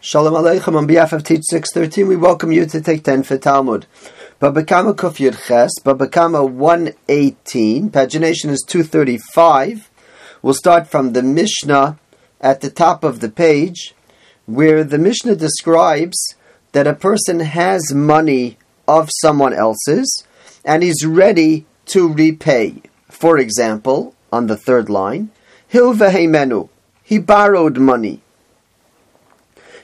Shalom Aleichem on behalf of Teach 613, we welcome you to take 10 for Talmud. Babakama Kuf Yud Ches, Babakama 118, pagination is 235. We'll start from the Mishnah at the top of the page, where the Mishnah describes that a person has money of someone else's and he's ready to repay. For example, on the third line, Hilvehemenu, he borrowed money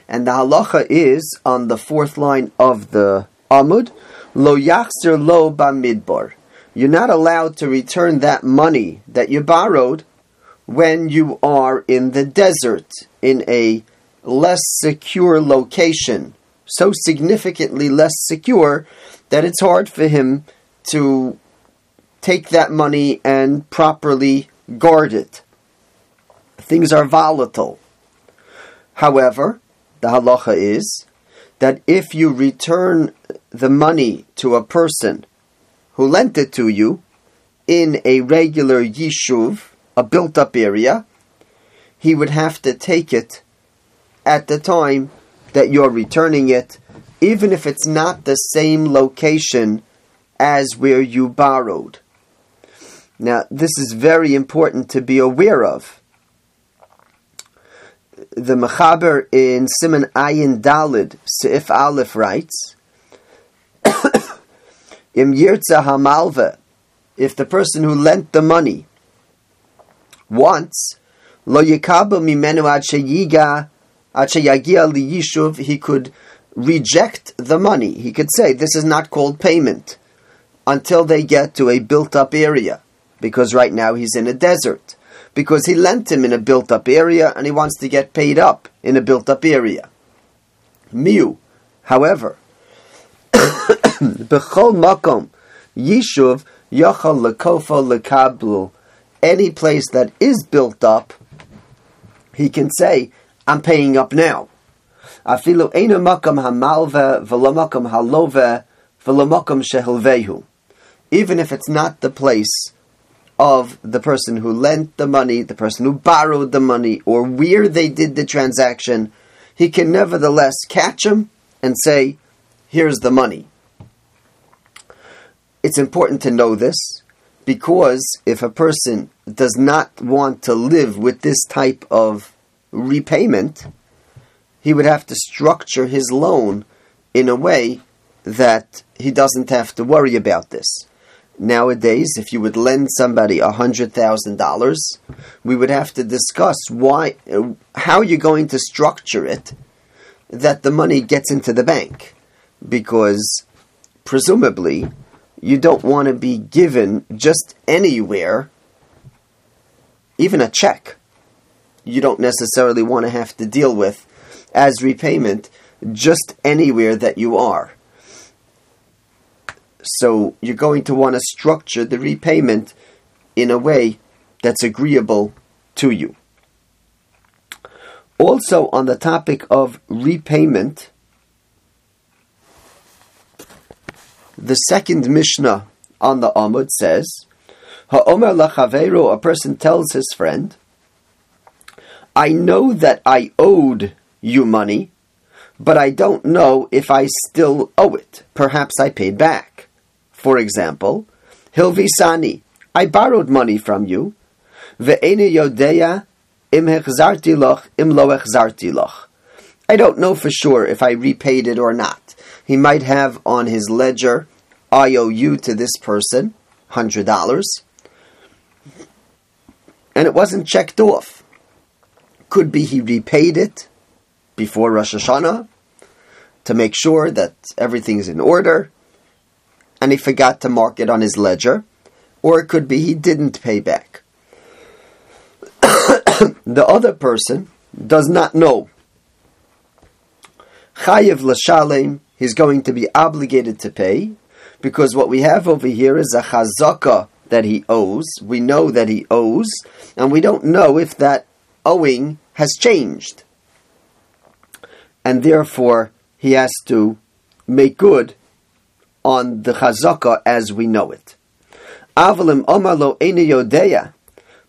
and the halacha is on the fourth line of the Amud, Lo yachzer lo bamidbar. You're not allowed to return that money that you borrowed when you are in the desert, in a less secure location, so significantly less secure that it's hard for him to take that money and properly guard it. Things are volatile. However, the halacha is that if you return the money to a person who lent it to you in a regular yishuv, a built up area, he would have to take it at the time that you're returning it, even if it's not the same location as where you borrowed. Now, this is very important to be aware of the Mechaber in Siman Ayin Dalid Seif Aleph writes, Im Yirtza Hamalva, if the person who lent the money wants, Lo Yikabel Mimenu Ad Sheyiga Ad Sheyagia Liyishuv, he could reject the money. He could say, this is not called payment until they get to a built up area, because right now he's in a desert because he lent him in a built up area and he wants to get paid up in a built up area. Miu, however, Bechol Makom Yishuv Yachal Lekofa Lekablu, any place that is built up, he can say, I'm paying up now. Afilu Eina Makam Hamalve Velamakam Halove Velamakam Shehilvehu. Even if it's not the place of the person who lent the money, the person who borrowed the money, or where they did the transaction, he can nevertheless catch him and say, Here's the money. It's important to know this because if a person does not want to live with this type of repayment, he would have to structure his loan in a way that he doesn't have to worry about this. Nowadays, if you would lend somebody a hundred thousand dollars, we would have to discuss why, how you're going to structure it that the money gets into the bank, because presumably you don't want to be given just anywhere, even a check. You don't necessarily want to have to deal with as repayment just anywhere that you are. So you're going to want to structure the repayment in a way that's agreeable to you. Also, on the topic of repayment, the second Mishnah on the Amud says, Ha'omer lachavero, a person tells his friend, I know that I owed you money, but I don't know if I still owe it. Perhaps I paid back. For example, Hilvisani, I borrowed money from you. Ve'ene yodeya. I don't know for sure if I repaid it or not. He might have on his ledger IOU to this person, $100, and it wasn't checked off. Could be he repaid it before Rosh Hashanah to make sure that everything's in order and he forgot to mark it on his ledger, or it could be he didn't pay back. the other person does not know. Chayiv l'shalem, he's going to be obligated to pay, because what we have over here is a chazaka that he owes. We know that he owes, and we don't know if that owing has changed. And therefore, he has to make good on the chazaka as we know it. Avalim omalo yodeya.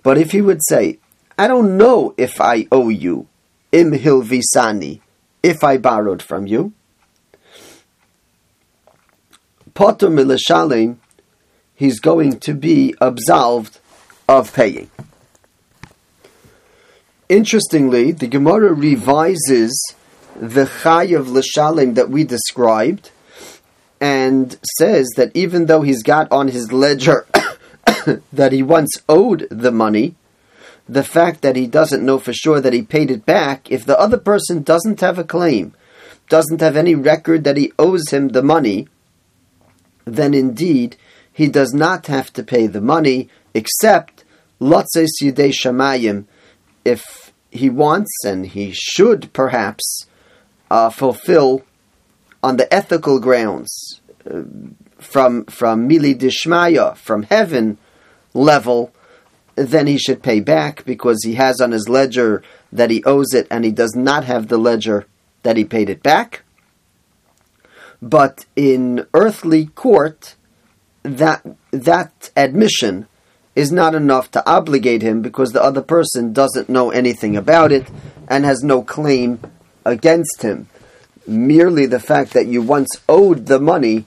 But if he would say, I don't know if I owe you, im hilvisani, if I borrowed from you. Potter milashalim, he's going to be absolved of paying. Interestingly, the Gemara revises the chayav l'shalim that we described, and says that even though he's got on his ledger that he once owed the money, the fact that he doesn't know for sure that he paid it back, if the other person doesn't have a claim, doesn't have any record that he owes him the money, then indeed he does not have to pay the money, except lotzes yidei shamayim, if he wants and he should perhaps uh, fulfill on the ethical grounds uh, from from mili dishmaya from heaven level, then he should pay back because he has on his ledger that he owes it and he does not have the ledger that he paid it back. But in earthly court, that that admission is not enough to obligate him because the other person doesn't know anything about it and has no claim against him. Merely the fact that you once owed the money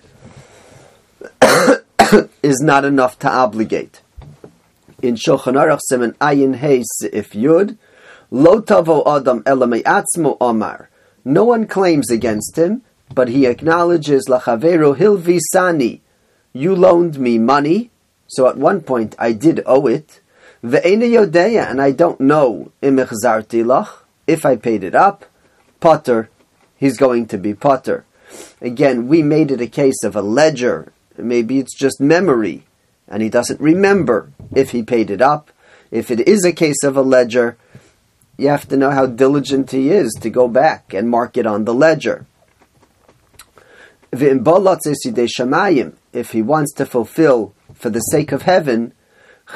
is not enough to obligate. In Shulchan Aruch Siman Ayin Hey if Yud, Lo Tavo Adam Elamei Atzmo Omar. No one claims against him, but he acknowledges Lachavero Hilvi Sani. You loaned me money, so at one point I did owe it. Ve'ena Yodeya, and I don't know Imichzarti Lach, if I paid it up. Potter, he's going to be Potter. Again, we made it a case of a ledger. Maybe it's just memory and he doesn't remember if he paid it up. If it is a case of a ledger, you have to know how diligent he is to go back and mark it on the ledger. If he wants to fulfill for the sake of heaven,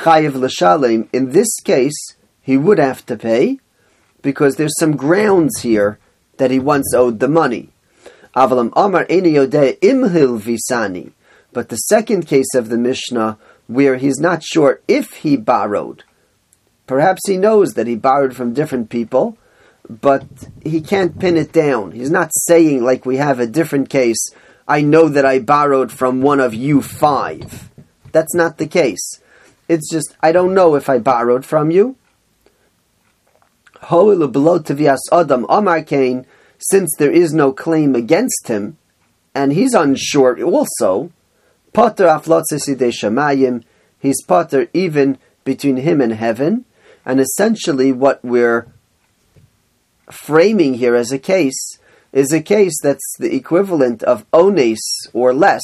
in this case, he would have to pay because there's some grounds here that he once owed the money. Avalam Amar imhil visani. But the second case of the Mishnah, where he's not sure if he borrowed, perhaps he knows that he borrowed from different people, but he can't pin it down. He's not saying, like we have a different case, I know that I borrowed from one of you five. That's not the case. It's just, I don't know if I borrowed from you. Since there is no claim against him, and he's unsure also, Potter aflotzesidei shamayim. He's potter even between him and heaven. And essentially, what we're framing here as a case is a case that's the equivalent of ones or less,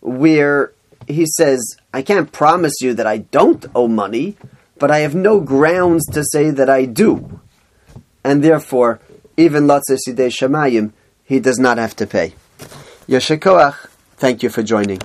where he says, I can't promise you that I don't owe money, but I have no grounds to say that I do. And therefore, even Latzesidei Shemayim, he does not have to pay. Yeshakoach, thank you for joining.